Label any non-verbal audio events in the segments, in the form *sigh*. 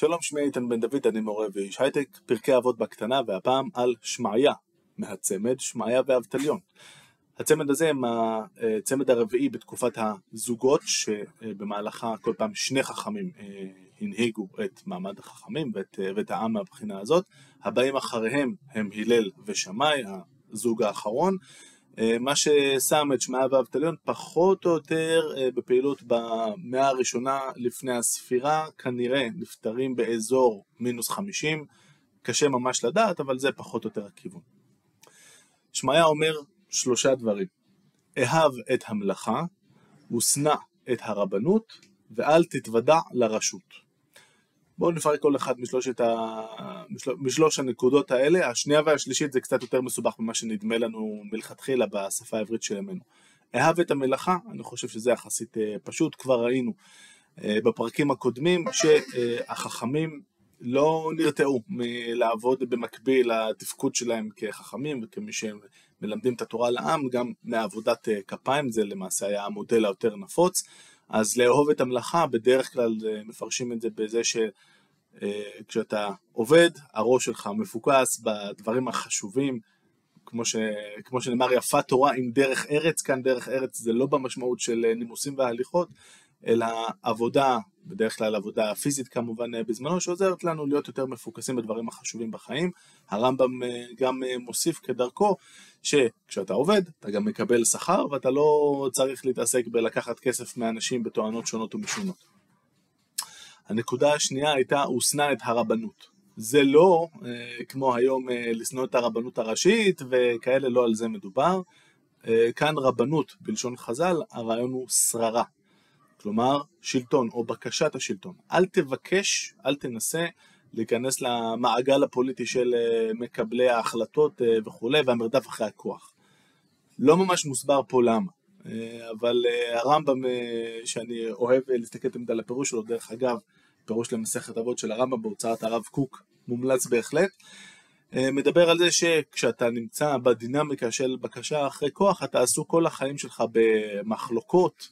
שלום שמי איתן בן דוד, אני מורה ואיש הייטק, פרקי אבות בקטנה, והפעם על שמעיה מהצמד, שמעיה ואבטליון. הצמד הזה הם הצמד הרביעי בתקופת הזוגות, שבמהלכה כל פעם שני חכמים אה, הנהיגו את מעמד החכמים ואת, אה, ואת העם מהבחינה הזאת. הבאים אחריהם הם הלל ושמאי, הזוג האחרון. אה, מה ששם את שמעיה ואבטליון פחות או יותר אה, בפעילות במאה הראשונה לפני הספירה, כנראה נפטרים באזור מינוס חמישים, קשה ממש לדעת, אבל זה פחות או יותר הכיוון. שמעיה אומר שלושה דברים: אהב את המלאכה, ושנא את הרבנות, ואל תתוודע לרשות. בואו נפרק כל אחד משלושת ה... משלוש, משלוש הנקודות האלה, השנייה והשלישית זה קצת יותר מסובך ממה שנדמה לנו מלכתחילה בשפה העברית של ימינו. אהב את המלאכה, אני חושב שזה יחסית אה, פשוט, כבר ראינו אה, בפרקים הקודמים שהחכמים לא נרתעו מלעבוד במקביל לתפקוד שלהם כחכמים וכמי שמלמדים את התורה לעם, גם מעבודת אה, כפיים, זה למעשה היה המודל היותר נפוץ. אז לאהוב את המלאכה, בדרך כלל מפרשים את זה בזה שכשאתה אה, עובד, הראש שלך מפוקס בדברים החשובים, כמו, ש, כמו שנאמר יפה תורה עם דרך ארץ, כאן דרך ארץ זה לא במשמעות של נימוסים והליכות, אלא עבודה, בדרך כלל עבודה פיזית כמובן אה, בזמנו, שעוזרת לנו להיות יותר מפוקסים בדברים החשובים בחיים. הרמב"ם אה, גם מוסיף כדרכו שכשאתה עובד, אתה גם מקבל שכר ואתה לא צריך להתעסק בלקחת כסף מאנשים בתואנות שונות ומשונות. הנקודה השנייה הייתה, הוא שנא את הרבנות. זה לא אה, כמו היום אה, לשנוא את הרבנות הראשית וכאלה, לא על זה מדובר. אה, כאן רבנות, בלשון חז"ל, הרעיון הוא שררה. כלומר, שלטון או בקשת השלטון. אל תבקש, אל תנסה להיכנס למעגל הפוליטי של אה, מקבלי ההחלטות אה, וכולי, והמרדף אחרי הכוח. לא ממש מוסבר פה למה, אה, אבל הרמב"ם, שאני אוהב להסתכל תמיד על הפירוש שלו, דרך אגב, פירוש למסכת אבות של הרמב"ם בהוצאת הרב קוק, מומלץ בהחלט, מדבר על זה שכשאתה נמצא בדינמיקה של בקשה אחרי כוח, אתה עסוק כל החיים שלך במחלוקות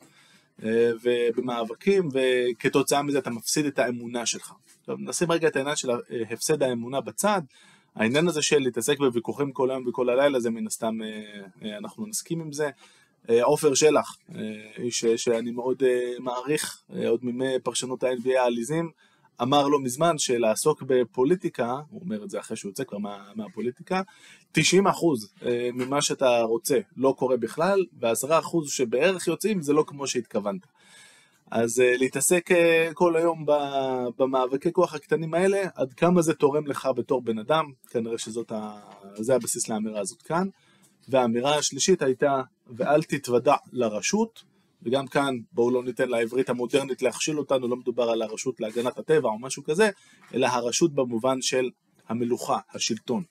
ובמאבקים, וכתוצאה מזה אתה מפסיד את האמונה שלך. טוב, נשים רגע את העניין של הפסד האמונה בצד. העניין הזה של להתעסק בוויכוחים כל היום וכל הלילה, זה מן הסתם, אה, אה, אנחנו נסכים עם זה. אה, עופר שלח, איש שאני מאוד מעריך, עוד מימי פרשנות ה-NBA העליזים, אמר לא מזמן שלעסוק בפוליטיקה, הוא אומר את זה אחרי שהוא יוצא כבר מה, מהפוליטיקה, 90% ממה שאתה רוצה לא קורה בכלל, ו-10% שבערך יוצאים זה לא כמו שהתכוונת. אז uh, להתעסק uh, כל היום במאבקי כוח הקטנים האלה, עד כמה זה תורם לך בתור בן אדם, כנראה שזה הבסיס לאמירה הזאת כאן. והאמירה השלישית הייתה, ואל תתוודע לרשות, וגם כאן בואו לא ניתן לעברית המודרנית להכשיל אותנו, לא מדובר על הרשות להגנת הטבע או משהו כזה, אלא הרשות במובן של המלוכה, השלטון.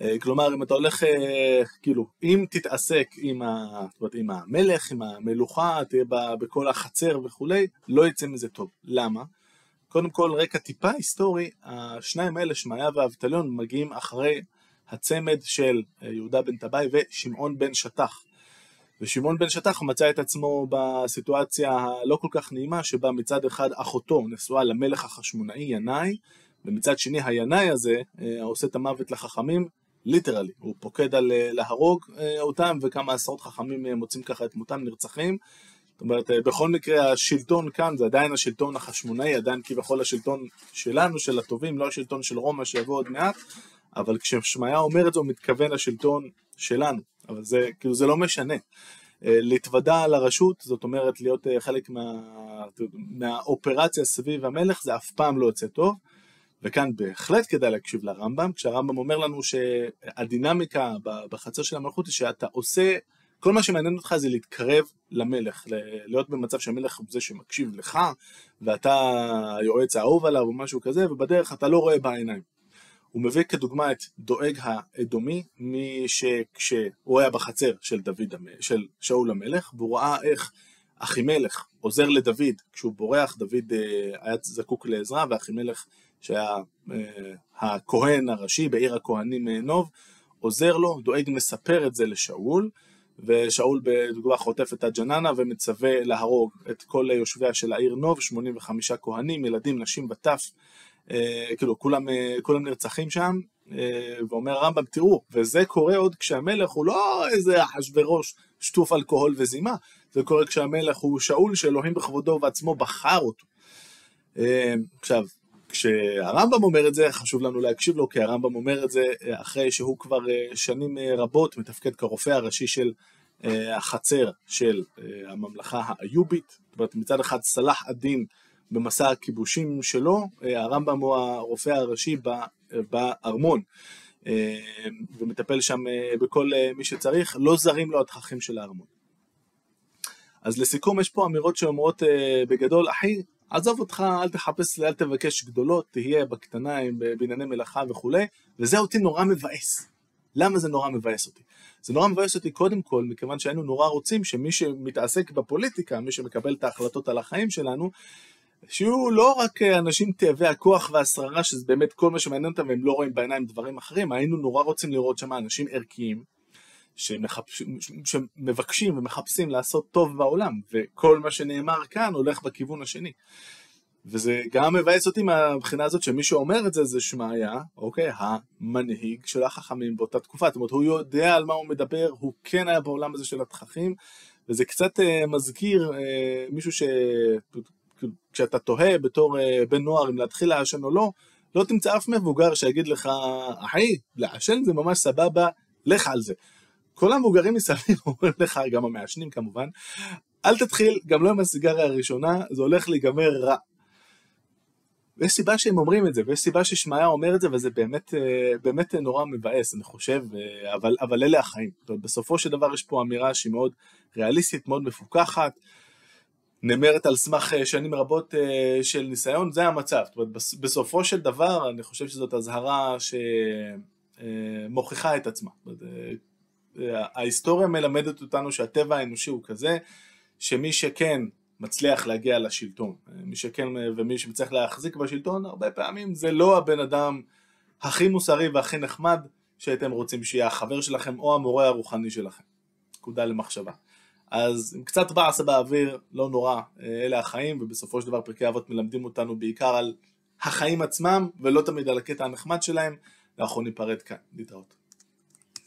אה, כלומר, אם אתה הולך, אה, כאילו, אם תתעסק עם, ה, אומרת, עם המלך, עם המלוכה, תהיה בכל החצר וכולי, לא יצא מזה טוב. למה? קודם כל, רקע טיפה היסטורי, השניים האלה, שמעיה ואבטליון, מגיעים אחרי הצמד של אה, יהודה בן טבעי ושמעון בן שטח. ושמעון בן שטח מצא את עצמו בסיטואציה הלא כל כך נעימה, שבה מצד אחד אחותו נשואה למלך החשמונאי ינאי, ומצד שני הינאי הזה עושה את המוות לחכמים ליטרלי, הוא פוקד על אה, להרוג אה, אותם וכמה עשרות חכמים אה, מוצאים ככה את מותם נרצחים. זאת אומרת, בכל מקרה השלטון כאן זה עדיין השלטון החשמונאי, עדיין כביכול השלטון שלנו, של הטובים, לא השלטון של רומא שיבוא עוד מעט, אבל כששמעיה אומר את זה הוא מתכוון לשלטון שלנו, אבל זה כאילו זה לא משנה. להתוודע על הרשות, זאת אומרת להיות חלק מה, מהאופרציה סביב המלך, זה אף פעם לא יוצא טוב. וכאן בהחלט כדאי להקשיב לרמב"ם, כשהרמב"ם אומר לנו שהדינמיקה בחצר של המלכות היא שאתה עושה, כל מה שמעניין אותך זה להתקרב למלך, להיות במצב שהמלך הוא זה שמקשיב לך, ואתה היועץ האהוב עליו או משהו כזה, ובדרך אתה לא רואה בעיניים. הוא מביא כדוגמה את דואג האדומי, מי שכשהוא היה בחצר של דוד, של שאול המלך, והוא ראה איך אחימלך עוזר לדוד, כשהוא בורח, דוד אה, היה זקוק לעזרה, ואחימלך שהיה אה, הכהן הראשי בעיר הכהנים נוב, עוזר לו, דואג מספר את זה לשאול, ושאול בתגובה חוטף את הג'ננה ומצווה להרוג את כל יושביה של העיר נוב, 85 כהנים, ילדים, נשים וטף, אה, כאילו כולם, אה, כולם נרצחים שם, אה, ואומר הרמב"ם, תראו, וזה קורה עוד כשהמלך הוא לא איזה אחשוורוש שטוף אלכוהול וזימה, זה קורה כשהמלך הוא שאול שאלוהים בכבודו ובעצמו בחר אותו. אה, עכשיו, כשהרמב"ם אומר את זה, חשוב לנו להקשיב לו, כי הרמב"ם אומר את זה אה, אחרי שהוא כבר אה, שנים אה, רבות מתפקד כרופא הראשי של החצר של הממלכה האיובית. זאת אומרת, מצד אחד סלח א-דין במסע הכיבושים שלו, הרמב"ם הוא הרופא הראשי בארמון, ומטפל שם בכל מי שצריך, לא זרים לו התככים של הארמון. אז לסיכום, יש פה אמירות שאומרות בגדול, אחי, עזוב אותך, אל תחפש, אל תבקש גדולות, תהיה בקטנה בענייני מלאכה וכולי, וזה אותי נורא מבאס. למה זה נורא מבאס אותי? זה נורא מבאס אותי קודם כל, מכיוון שהיינו נורא רוצים שמי שמתעסק בפוליטיקה, מי שמקבל את ההחלטות על החיים שלנו, שיהיו לא רק אנשים תאבי הכוח והשררה, שזה באמת כל מה שמעניין אותם והם לא רואים בעיניים דברים אחרים, היינו נורא רוצים לראות שם אנשים ערכיים, שמחפש, שמבקשים ומחפשים לעשות טוב בעולם, וכל מה שנאמר כאן הולך בכיוון השני. וזה גם מבאס אותי מהבחינה הזאת שמי שאומר את זה זה שמעיה, אוקיי, המנהיג של החכמים באותה תקופה, זאת אומרת הוא יודע על מה הוא מדבר, הוא כן היה בעולם הזה של התככים, וזה קצת uh, מזכיר uh, מישהו ש... כשאתה תוהה בתור uh, בן נוער אם להתחיל לעשן או לא, לא תמצא אף מבוגר שיגיד לך, אחי, לעשן זה ממש סבבה, לך על זה. כל המבוגרים מסביב *laughs* אומרים לך, גם המעשנים כמובן, אל תתחיל, גם לא עם הסיגריה הראשונה, זה הולך להיגמר רע. ויש סיבה שהם אומרים את זה, ויש סיבה ששמעיה אומר את זה, וזה באמת, אה, באמת נורא מבאס, אני חושב, אה, אבל, אבל אלה החיים. בסופו של דבר יש פה אמירה שהיא מאוד ריאליסטית, מאוד מפוקחת, נאמרת על סמך אה, שנים רבות של ניסיון, זה המצב. זאת אומרת, בסופו של דבר, אני חושב שזאת אזהרה שמוכיחה את עצמה. ההיסטוריה מלמדת אותנו שהטבע האנושי הוא כזה, שמי שכן מצליח להגיע לשלטון, מי שכן ומי שמצליח להחזיק בשלטון, הרבה פעמים זה לא הבן אדם הכי מוסרי והכי נחמד שהייתם רוצים שיהיה החבר שלכם או המורה הרוחני שלכם. נקודה למחשבה. אז עם קצת באסה באוויר, לא נורא, אלה החיים, ובסופו של דבר פרקי אבות מלמדים אותנו בעיקר על החיים עצמם, ולא תמיד על הקטע הנחמד שלהם, ואנחנו ניפרד כאן. להתראות.